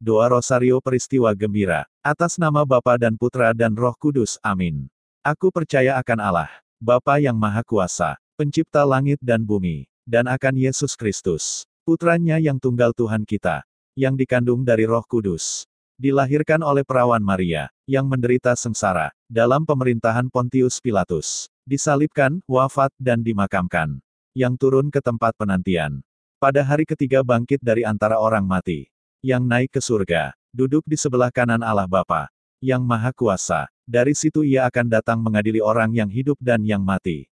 Doa Rosario Peristiwa Gembira. Atas nama Bapa dan Putra dan Roh Kudus. Amin. Aku percaya akan Allah, Bapa yang Maha Kuasa, pencipta langit dan bumi, dan akan Yesus Kristus, putranya yang tunggal Tuhan kita, yang dikandung dari roh kudus. Dilahirkan oleh perawan Maria, yang menderita sengsara, dalam pemerintahan Pontius Pilatus. Disalibkan, wafat, dan dimakamkan. Yang turun ke tempat penantian. Pada hari ketiga bangkit dari antara orang mati. Yang naik ke surga, duduk di sebelah kanan Allah Bapa, yang Maha Kuasa. Dari situ ia akan datang mengadili orang yang hidup dan yang mati.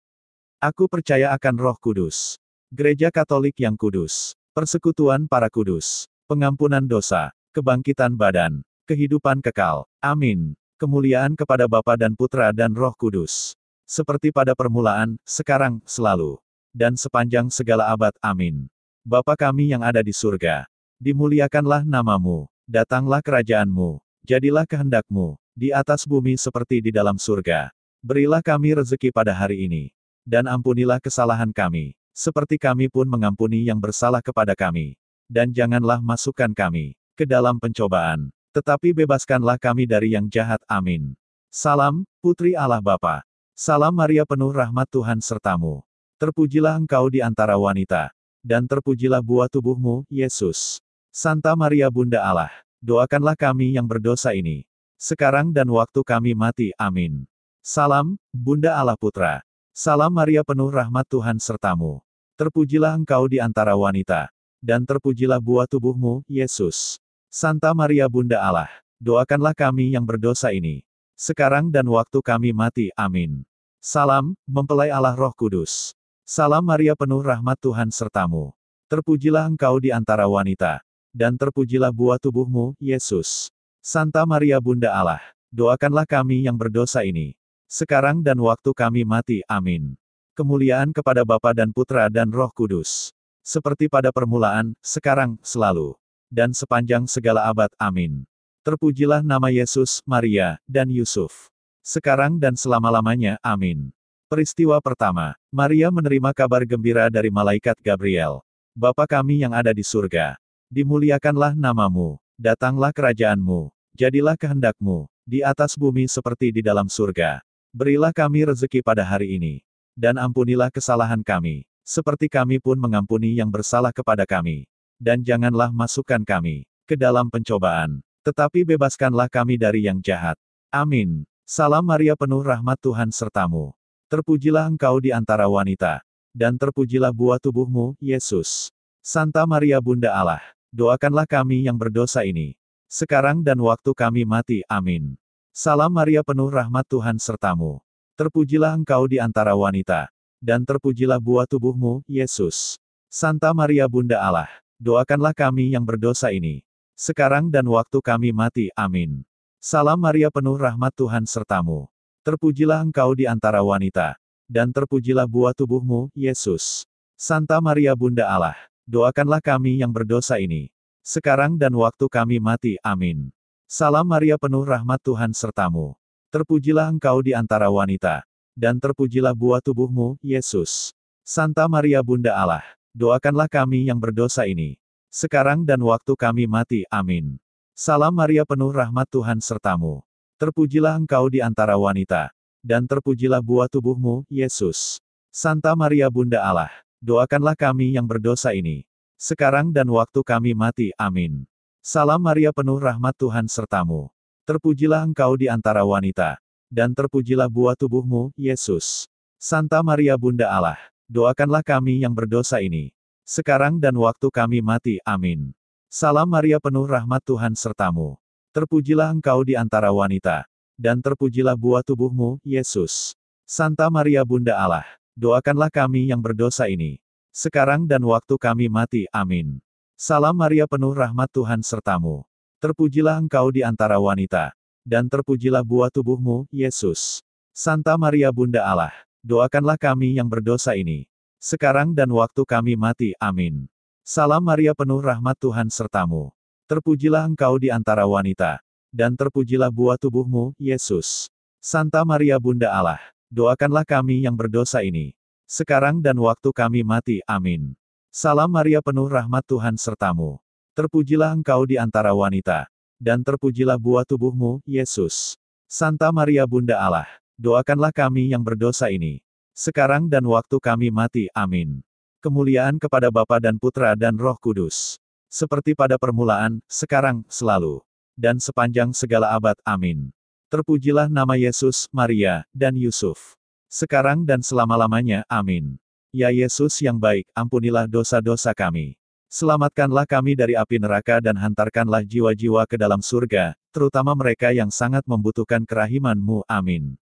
Aku percaya akan Roh Kudus, Gereja Katolik yang kudus, persekutuan para kudus, pengampunan dosa, kebangkitan badan, kehidupan kekal. Amin. Kemuliaan kepada Bapa dan Putra dan Roh Kudus. Seperti pada permulaan, sekarang, selalu. Dan sepanjang segala abad. Amin. Bapa kami yang ada di surga. Dimuliakanlah namamu. Datanglah kerajaanmu. Jadilah kehendakmu. Di atas bumi seperti di dalam surga. Berilah kami rezeki pada hari ini. Dan ampunilah kesalahan kami seperti kami pun mengampuni yang bersalah kepada kami. Dan janganlah masukkan kami ke dalam pencobaan, tetapi bebaskanlah kami dari yang jahat. Amin. Salam, Putri Allah Bapa. Salam Maria penuh rahmat Tuhan sertamu. Terpujilah engkau di antara wanita, dan terpujilah buah tubuhmu, Yesus. Santa Maria Bunda Allah, doakanlah kami yang berdosa ini, sekarang dan waktu kami mati. Amin. Salam, Bunda Allah Putra. Salam Maria penuh rahmat Tuhan sertamu. Terpujilah engkau di antara wanita, dan terpujilah buah tubuhmu, Yesus. Santa Maria Bunda Allah, doakanlah kami yang berdosa ini, sekarang dan waktu kami mati. Amin. Salam, mempelai Allah Roh Kudus. Salam Maria penuh rahmat Tuhan sertamu. Terpujilah engkau di antara wanita, dan terpujilah buah tubuhmu, Yesus. Santa Maria Bunda Allah, doakanlah kami yang berdosa ini, sekarang dan waktu kami mati. Amin. Kemuliaan kepada Bapa dan Putra dan Roh Kudus. Seperti pada permulaan, sekarang, selalu. Dan sepanjang segala abad. Amin. Terpujilah nama Yesus, Maria, dan Yusuf. Sekarang dan selama-lamanya. Amin. Peristiwa pertama, Maria menerima kabar gembira dari malaikat Gabriel. Bapa kami yang ada di surga. Dimuliakanlah namamu. Datanglah kerajaanmu. Jadilah kehendakmu. Di atas bumi seperti di dalam surga. Berilah kami rezeki pada hari ini dan ampunilah kesalahan kami, seperti kami pun mengampuni yang bersalah kepada kami. Dan janganlah masukkan kami ke dalam pencobaan, tetapi bebaskanlah kami dari yang jahat. Amin. Salam Maria penuh rahmat Tuhan sertamu. Terpujilah engkau di antara wanita, dan terpujilah buah tubuhmu, Yesus. Santa Maria Bunda Allah, doakanlah kami yang berdosa ini, sekarang dan waktu kami mati. Amin. Salam Maria penuh rahmat Tuhan sertamu. Terpujilah engkau di antara wanita, dan terpujilah buah tubuhmu, Yesus. Santa Maria Bunda Allah, doakanlah kami yang berdosa ini, sekarang dan waktu kami mati. Amin. Salam Maria penuh rahmat Tuhan sertamu. Terpujilah engkau di antara wanita, dan terpujilah buah tubuhmu, Yesus. Santa Maria Bunda Allah, doakanlah kami yang berdosa ini, sekarang dan waktu kami mati. Amin. Salam Maria penuh rahmat Tuhan sertamu. Terpujilah engkau di antara wanita, dan terpujilah buah tubuhmu, Yesus. Santa Maria Bunda Allah, doakanlah kami yang berdosa ini, sekarang dan waktu kami mati. Amin. Salam Maria penuh rahmat Tuhan sertamu. Terpujilah engkau di antara wanita, dan terpujilah buah tubuhmu, Yesus. Santa Maria Bunda Allah, doakanlah kami yang berdosa ini, sekarang dan waktu kami mati. Amin. Salam Maria penuh rahmat Tuhan sertamu. Terpujilah engkau di antara wanita, dan terpujilah buah tubuhmu, Yesus. Santa Maria Bunda Allah, doakanlah kami yang berdosa ini, sekarang dan waktu kami mati. Amin. Salam Maria penuh rahmat Tuhan sertamu. Terpujilah engkau di antara wanita, dan terpujilah buah tubuhmu, Yesus. Santa Maria Bunda Allah, doakanlah kami yang berdosa ini, sekarang dan waktu kami mati. Amin. Salam Maria penuh rahmat Tuhan sertamu. Terpujilah engkau di antara wanita, dan terpujilah buah tubuhmu, Yesus. Santa Maria Bunda Allah, doakanlah kami yang berdosa ini, sekarang dan waktu kami mati. Amin. Salam Maria penuh rahmat Tuhan sertamu. Terpujilah engkau di antara wanita, dan terpujilah buah tubuhmu, Yesus. Santa Maria Bunda Allah, doakanlah kami yang berdosa ini, sekarang dan waktu kami mati. Amin. Salam Maria penuh rahmat Tuhan sertamu. Terpujilah engkau di antara wanita, dan terpujilah buah tubuhmu, Yesus. Santa Maria Bunda Allah, doakanlah kami yang berdosa ini, sekarang dan waktu kami mati. Amin. Kemuliaan kepada Bapa dan Putra dan Roh Kudus. Seperti pada permulaan, sekarang, selalu. Dan sepanjang segala abad. Amin. Terpujilah nama Yesus, Maria, dan Yusuf. Sekarang dan selama-lamanya. Amin. Ya Yesus yang baik, ampunilah dosa-dosa kami. Selamatkanlah kami dari api neraka dan hantarkanlah jiwa-jiwa ke dalam surga, terutama mereka yang sangat membutuhkan kerahiman-Mu. Amin.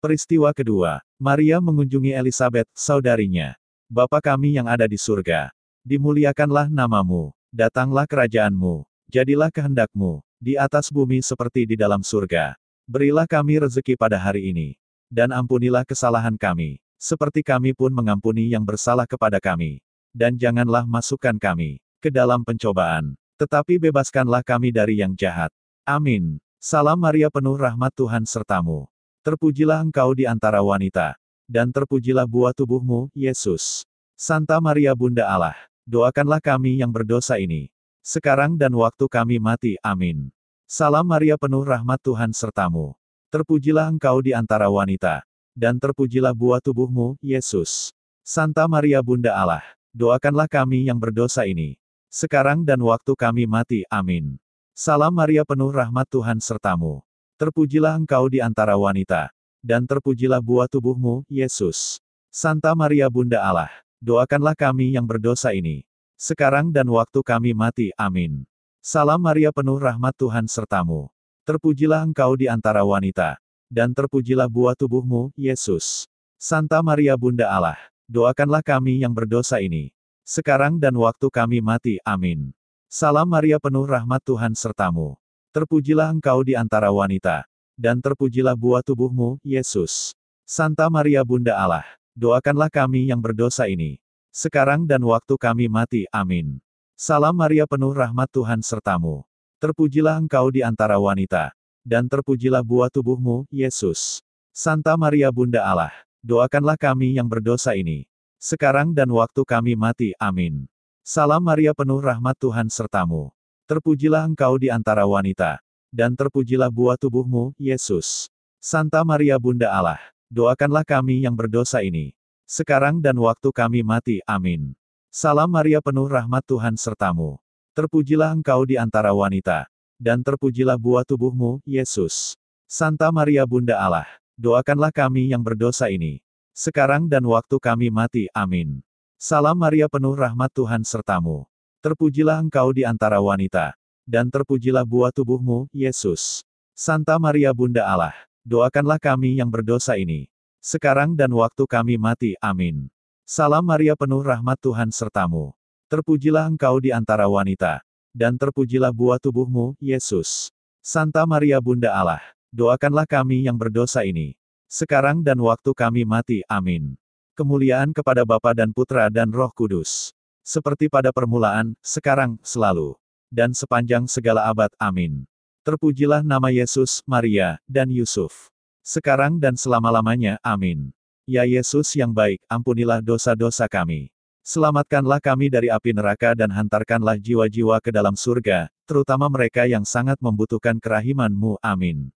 Peristiwa kedua, Maria mengunjungi Elizabeth, saudarinya. Bapa kami yang ada di surga, dimuliakanlah namamu, datanglah kerajaanmu, jadilah kehendakmu, di atas bumi seperti di dalam surga. Berilah kami rezeki pada hari ini, dan ampunilah kesalahan kami, seperti kami pun mengampuni yang bersalah kepada kami. Dan janganlah masukkan kami ke dalam pencobaan, tetapi bebaskanlah kami dari yang jahat. Amin. Salam Maria penuh rahmat Tuhan sertamu. Terpujilah engkau di antara wanita, dan terpujilah buah tubuhmu, Yesus. Santa Maria Bunda Allah, doakanlah kami yang berdosa ini, sekarang dan waktu kami mati. Amin. Salam Maria penuh rahmat Tuhan sertamu. Terpujilah engkau di antara wanita, dan terpujilah buah tubuhmu, Yesus. Santa Maria Bunda Allah, doakanlah kami yang berdosa ini, sekarang dan waktu kami mati. Amin. Salam Maria penuh rahmat Tuhan sertamu. Terpujilah engkau di antara wanita, dan terpujilah buah tubuhmu, Yesus. Santa Maria Bunda Allah, doakanlah kami yang berdosa ini, sekarang dan waktu kami mati. Amin. Salam Maria penuh rahmat Tuhan sertamu. Terpujilah engkau di antara wanita, dan terpujilah buah tubuhmu, Yesus. Santa Maria Bunda Allah, doakanlah kami yang berdosa ini, sekarang dan waktu kami mati. Amin. Salam Maria penuh rahmat Tuhan sertamu. Terpujilah engkau di antara wanita, dan terpujilah buah tubuhmu, Yesus. Santa Maria Bunda Allah, doakanlah kami yang berdosa ini, sekarang dan waktu kami mati. Amin. Salam Maria penuh rahmat Tuhan sertamu. Terpujilah engkau di antara wanita, dan terpujilah buah tubuhmu, Yesus. Santa Maria Bunda Allah, doakanlah kami yang berdosa ini, sekarang dan waktu kami mati. Amin. Salam Maria penuh rahmat Tuhan sertamu. Terpujilah engkau di antara wanita, dan terpujilah buah tubuhmu, Yesus. Santa Maria Bunda Allah, doakanlah kami yang berdosa ini, sekarang dan waktu kami mati. Amin. Salam Maria penuh rahmat Tuhan sertamu. Terpujilah engkau di antara wanita, dan terpujilah buah tubuhmu, Yesus. Santa Maria Bunda Allah, doakanlah kami yang berdosa ini, sekarang dan waktu kami mati. Amin. Salam Maria penuh rahmat Tuhan sertamu. Terpujilah engkau di antara wanita, dan terpujilah buah tubuhmu, Yesus. Santa Maria Bunda Allah, doakanlah kami yang berdosa ini, sekarang dan waktu kami mati. Amin. Salam Maria penuh rahmat Tuhan sertamu. Terpujilah engkau di antara wanita, dan terpujilah buah tubuhmu, Yesus. Santa Maria Bunda Allah, doakanlah kami yang berdosa ini, sekarang dan waktu kami mati. Amin. Kemuliaan kepada Bapa dan Putra dan Roh Kudus seperti pada permulaan, sekarang, selalu, dan sepanjang segala abad. Amin. Terpujilah nama Yesus, Maria, dan Yusuf. Sekarang dan selama-lamanya. Amin. Ya Yesus yang baik, ampunilah dosa-dosa kami. Selamatkanlah kami dari api neraka dan hantarkanlah jiwa-jiwa ke dalam surga, terutama mereka yang sangat membutuhkan kerahiman-Mu. Amin.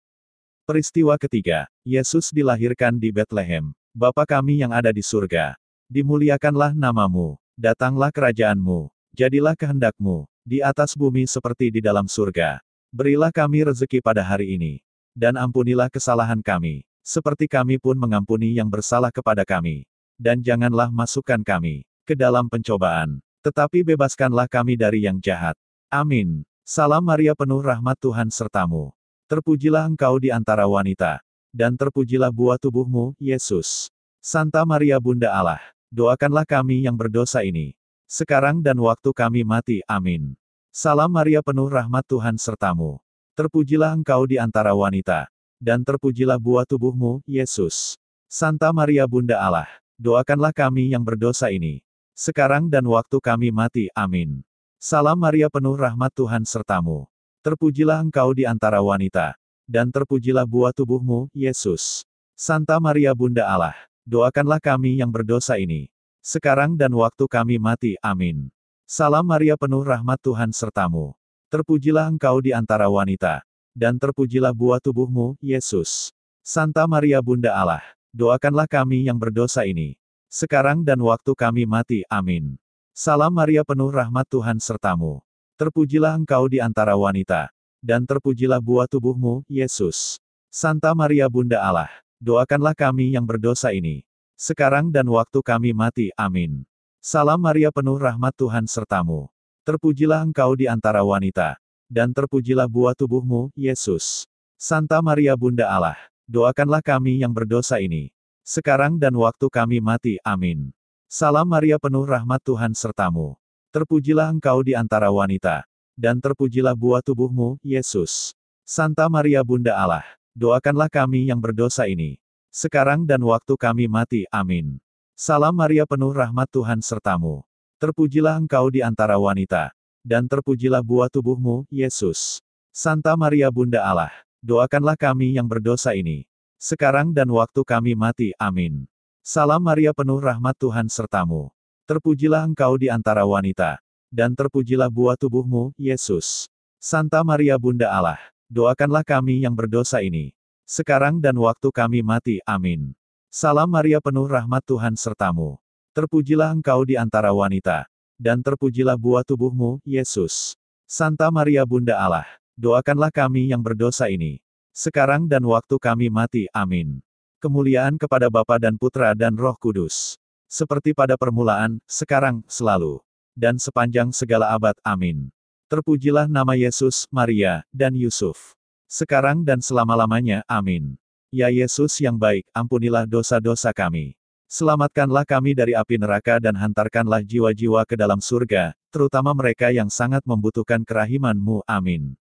Peristiwa ketiga, Yesus dilahirkan di Bethlehem. Bapa kami yang ada di surga, dimuliakanlah namamu Datanglah kerajaanmu, jadilah kehendakmu, di atas bumi seperti di dalam surga. Berilah kami rezeki pada hari ini. Dan ampunilah kesalahan kami, seperti kami pun mengampuni yang bersalah kepada kami. Dan janganlah masukkan kami ke dalam pencobaan, tetapi bebaskanlah kami dari yang jahat. Amin. Salam Maria penuh rahmat Tuhan sertamu. Terpujilah engkau di antara wanita, dan terpujilah buah tubuhmu, Yesus. Santa Maria Bunda Allah, doakanlah kami yang berdosa ini. Sekarang dan waktu kami mati. Amin. Salam Maria penuh rahmat Tuhan sertamu. Terpujilah engkau di antara wanita. Dan terpujilah buah tubuhmu, Yesus. Santa Maria Bunda Allah, doakanlah kami yang berdosa ini. Sekarang dan waktu kami mati. Amin. Salam Maria penuh rahmat Tuhan sertamu. Terpujilah engkau di antara wanita. Dan terpujilah buah tubuhmu, Yesus. Santa Maria Bunda Allah, doakanlah kami yang berdosa ini. Sekarang dan waktu kami mati. Amin. Salam Maria penuh rahmat Tuhan sertamu. Terpujilah engkau di antara wanita. Dan terpujilah buah tubuhmu, Yesus. Santa Maria Bunda Allah, doakanlah kami yang berdosa ini. Sekarang dan waktu kami mati, amin. Salam Maria penuh rahmat Tuhan sertamu. Terpujilah engkau di antara wanita. Dan terpujilah buah tubuhmu, Yesus. Santa Maria Bunda Allah, doakanlah kami yang berdosa ini. Sekarang dan waktu kami mati, amin. Salam Maria penuh rahmat Tuhan sertamu. Terpujilah engkau di antara wanita. Dan terpujilah buah tubuhmu, Yesus. Santa Maria Bunda Allah, doakanlah kami yang berdosa ini. Sekarang dan waktu kami mati, amin. Salam Maria penuh rahmat Tuhan sertamu. Terpujilah engkau di antara wanita. Dan terpujilah buah tubuhmu, Yesus. Santa Maria Bunda Allah, doakanlah kami yang berdosa ini. Sekarang dan waktu kami mati, amin. Salam Maria penuh rahmat Tuhan sertamu. Terpujilah engkau di antara wanita. Dan terpujilah buah tubuhmu, Yesus. Santa Maria Bunda Allah, doakanlah kami yang berdosa ini. Sekarang dan waktu kami mati, amin. Salam Maria penuh rahmat Tuhan sertamu. Terpujilah engkau di antara wanita. Dan terpujilah buah tubuhmu, Yesus. Santa Maria Bunda Allah, doakanlah kami yang berdosa ini. Sekarang dan waktu kami mati, amin. Salam Maria penuh rahmat Tuhan sertamu. Terpujilah engkau di antara wanita. Dan terpujilah buah tubuhmu, Yesus. Santa Maria Bunda Allah, doakanlah kami yang berdosa ini. Sekarang dan waktu kami mati, amin. Kemuliaan kepada Bapa dan Putra dan Roh Kudus. Seperti pada permulaan, sekarang, selalu. Dan sepanjang segala abad, amin. Terpujilah nama Yesus, Maria, dan Yusuf. Sekarang dan selama-lamanya, amin. Ya Yesus yang baik, ampunilah dosa-dosa kami. Selamatkanlah kami dari api neraka dan hantarkanlah jiwa-jiwa ke dalam surga, terutama mereka yang sangat membutuhkan kerahiman-Mu. Amin.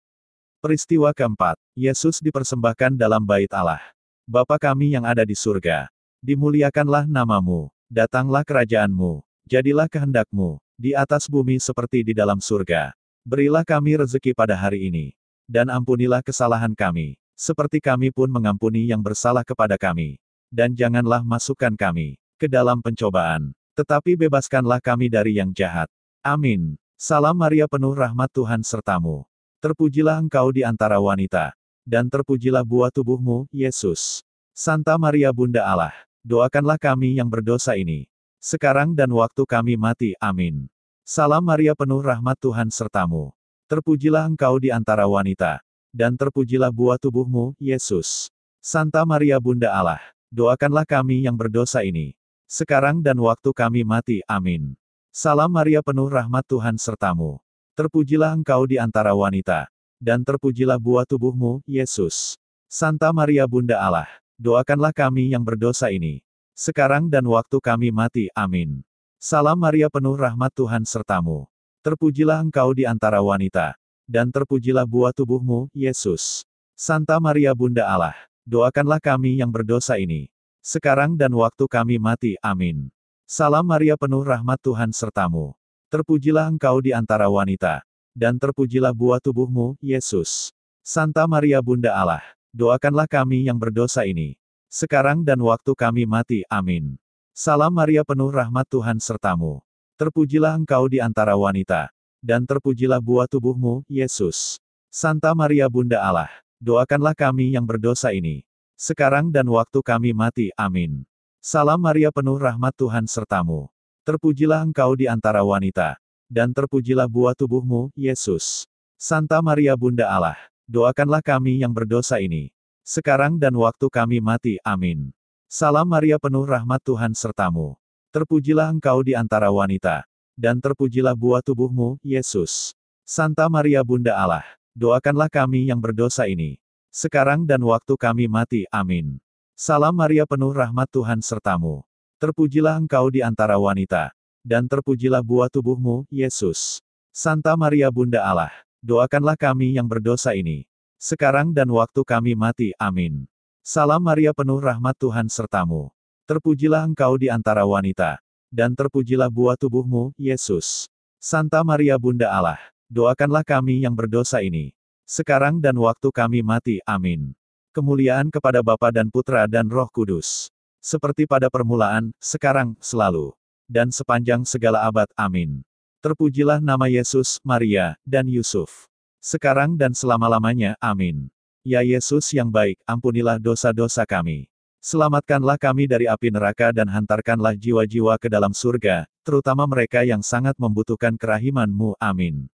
Peristiwa keempat, Yesus dipersembahkan dalam bait Allah. Bapa kami yang ada di surga, dimuliakanlah namamu, datanglah kerajaanmu, jadilah kehendakmu, di atas bumi seperti di dalam surga. Berilah kami rezeki pada hari ini, dan ampunilah kesalahan kami, seperti kami pun mengampuni yang bersalah kepada kami. Dan janganlah masukkan kami ke dalam pencobaan, tetapi bebaskanlah kami dari yang jahat. Amin. Salam Maria penuh rahmat Tuhan sertamu. Terpujilah engkau di antara wanita. Dan terpujilah buah tubuhmu, Yesus. Santa Maria Bunda Allah, doakanlah kami yang berdosa ini. Sekarang dan waktu kami mati, amin. Salam Maria penuh rahmat Tuhan sertamu. Terpujilah engkau di antara wanita dan terpujilah buah tubuhmu, Yesus. Santa Maria Bunda Allah, doakanlah kami yang berdosa ini. Sekarang dan waktu kami mati, amin. Salam Maria penuh rahmat Tuhan sertamu. Terpujilah engkau di antara wanita. Dan terpujilah buah tubuhmu, Yesus. Santa Maria Bunda Allah, doakanlah kami yang berdosa ini. Sekarang dan waktu kami mati, amin. Salam Maria penuh rahmat Tuhan sertamu. Terpujilah engkau di antara wanita dan terpujilah buah tubuhmu, Yesus. Santa Maria Bunda Allah, doakanlah kami yang berdosa ini. Sekarang dan waktu kami mati, amin. Salam Maria penuh rahmat Tuhan sertamu. Terpujilah engkau di antara wanita. Dan terpujilah buah tubuhmu, Yesus. Santa Maria Bunda Allah, doakanlah kami yang berdosa ini. Sekarang dan waktu kami mati, amin. Salam Maria penuh rahmat Tuhan sertamu. Terpujilah engkau di antara wanita dan terpujilah buah tubuhmu, Yesus. Santa Maria Bunda Allah, doakanlah kami yang berdosa ini. Sekarang dan waktu kami mati, amin. Salam Maria penuh rahmat Tuhan sertamu. Terpujilah engkau di antara wanita. Dan terpujilah buah tubuhmu, Yesus. Santa Maria Bunda Allah, doakanlah kami yang berdosa ini. Sekarang dan waktu kami mati, amin. Salam Maria penuh rahmat Tuhan sertamu. Terpujilah engkau di antara wanita dan terpujilah buah tubuhmu, Yesus. Santa Maria Bunda Allah, doakanlah kami yang berdosa ini. Sekarang dan waktu kami mati, amin. Salam Maria penuh rahmat Tuhan sertamu. Terpujilah engkau di antara wanita. Dan terpujilah buah tubuhmu, Yesus. Santa Maria Bunda Allah, doakanlah kami yang berdosa ini. Sekarang dan waktu kami mati, amin. Salam Maria penuh rahmat Tuhan sertamu. Terpujilah engkau di antara wanita dan terpujilah buah tubuhmu, Yesus. Santa Maria Bunda Allah, doakanlah kami yang berdosa ini. Sekarang dan waktu kami mati, amin. Kemuliaan kepada Bapa dan Putra dan Roh Kudus. Seperti pada permulaan, sekarang, selalu. Dan sepanjang segala abad, amin. Terpujilah nama Yesus, Maria, dan Yusuf. Sekarang dan selama-lamanya, amin. Ya Yesus yang baik, ampunilah dosa-dosa kami. Selamatkanlah kami dari api neraka dan hantarkanlah jiwa-jiwa ke dalam surga, terutama mereka yang sangat membutuhkan kerahiman-Mu. Amin.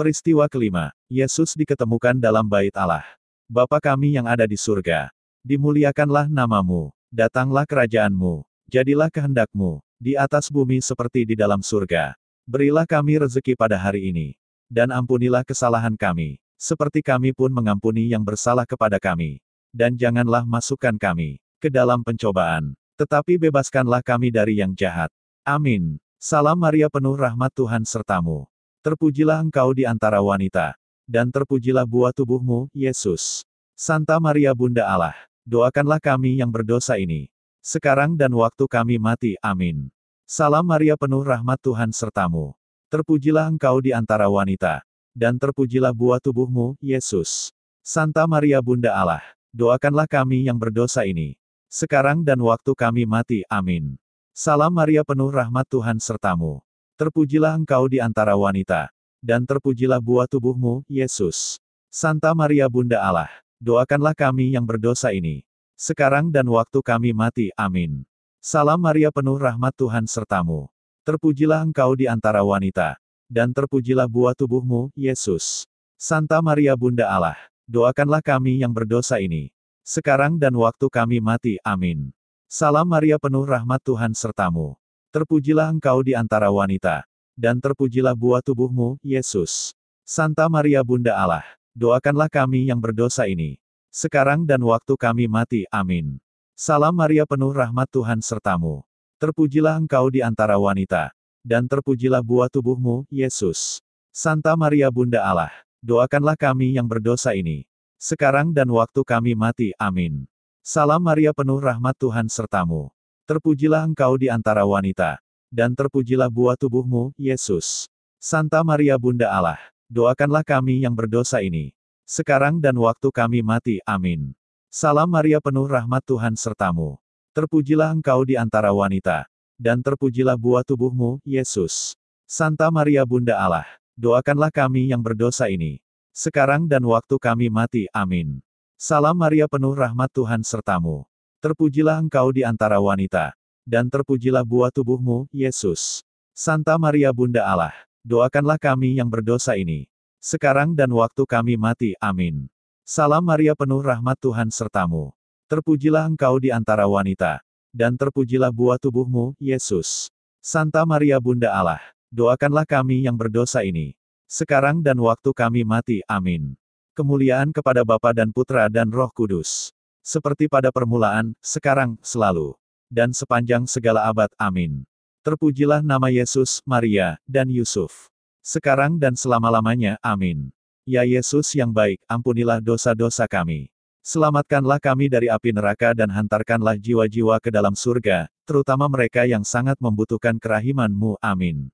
Peristiwa kelima, Yesus diketemukan dalam bait Allah. Bapa kami yang ada di surga, dimuliakanlah namamu, datanglah kerajaanmu, jadilah kehendakmu, di atas bumi seperti di dalam surga. Berilah kami rezeki pada hari ini, dan ampunilah kesalahan kami, seperti kami pun mengampuni yang bersalah kepada kami. Dan janganlah masukkan kami ke dalam pencobaan, tetapi bebaskanlah kami dari yang jahat. Amin. Salam Maria penuh rahmat Tuhan sertamu. Terpujilah engkau di antara wanita, dan terpujilah buah tubuhmu, Yesus. Santa Maria Bunda Allah, doakanlah kami yang berdosa ini, sekarang dan waktu kami mati. Amin. Salam Maria penuh rahmat Tuhan sertamu. Terpujilah engkau di antara wanita, dan terpujilah buah tubuhmu, Yesus. Santa Maria Bunda Allah, doakanlah kami yang berdosa ini, sekarang dan waktu kami mati. Amin. Salam Maria penuh rahmat Tuhan sertamu. Terpujilah engkau di antara wanita, dan terpujilah buah tubuhmu, Yesus. Santa Maria Bunda Allah, doakanlah kami yang berdosa ini, sekarang dan waktu kami mati. Amin. Salam Maria penuh rahmat Tuhan sertamu. Terpujilah engkau di antara wanita, dan terpujilah buah tubuhmu, Yesus. Santa Maria Bunda Allah, doakanlah kami yang berdosa ini, sekarang dan waktu kami mati. Amin. Salam Maria penuh rahmat Tuhan sertamu. Terpujilah engkau di antara wanita, dan terpujilah buah tubuhmu, Yesus. Santa Maria Bunda Allah, doakanlah kami yang berdosa ini, sekarang dan waktu kami mati. Amin. Salam Maria penuh rahmat Tuhan sertamu. Terpujilah engkau di antara wanita, dan terpujilah buah tubuhmu, Yesus. Santa Maria Bunda Allah, doakanlah kami yang berdosa ini, sekarang dan waktu kami mati. Amin. Salam Maria penuh rahmat Tuhan sertamu. Terpujilah engkau di antara wanita, dan terpujilah buah tubuhmu, Yesus. Santa Maria Bunda Allah, doakanlah kami yang berdosa ini, sekarang dan waktu kami mati. Amin. Salam Maria penuh rahmat Tuhan sertamu. Terpujilah engkau di antara wanita, dan terpujilah buah tubuhmu, Yesus. Santa Maria Bunda Allah, doakanlah kami yang berdosa ini, sekarang dan waktu kami mati. Amin. Salam Maria penuh rahmat Tuhan sertamu. Terpujilah engkau di antara wanita, dan terpujilah buah tubuhmu, Yesus. Santa Maria Bunda Allah, doakanlah kami yang berdosa ini, sekarang dan waktu kami mati. Amin. Salam Maria penuh rahmat Tuhan sertamu. Terpujilah engkau di antara wanita, dan terpujilah buah tubuhmu, Yesus. Santa Maria Bunda Allah, doakanlah kami yang berdosa ini, sekarang dan waktu kami mati. Amin. Kemuliaan kepada Bapa dan Putra dan Roh Kudus. Seperti pada permulaan, sekarang, selalu. Dan sepanjang segala abad. Amin. Terpujilah nama Yesus, Maria, dan Yusuf. Sekarang dan selama-lamanya. Amin. Ya Yesus yang baik, ampunilah dosa-dosa kami. Selamatkanlah kami dari api neraka dan hantarkanlah jiwa-jiwa ke dalam surga, terutama mereka yang sangat membutuhkan kerahiman-Mu. Amin.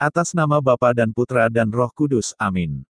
Atas nama Bapa dan Putra dan Roh Kudus. Amin.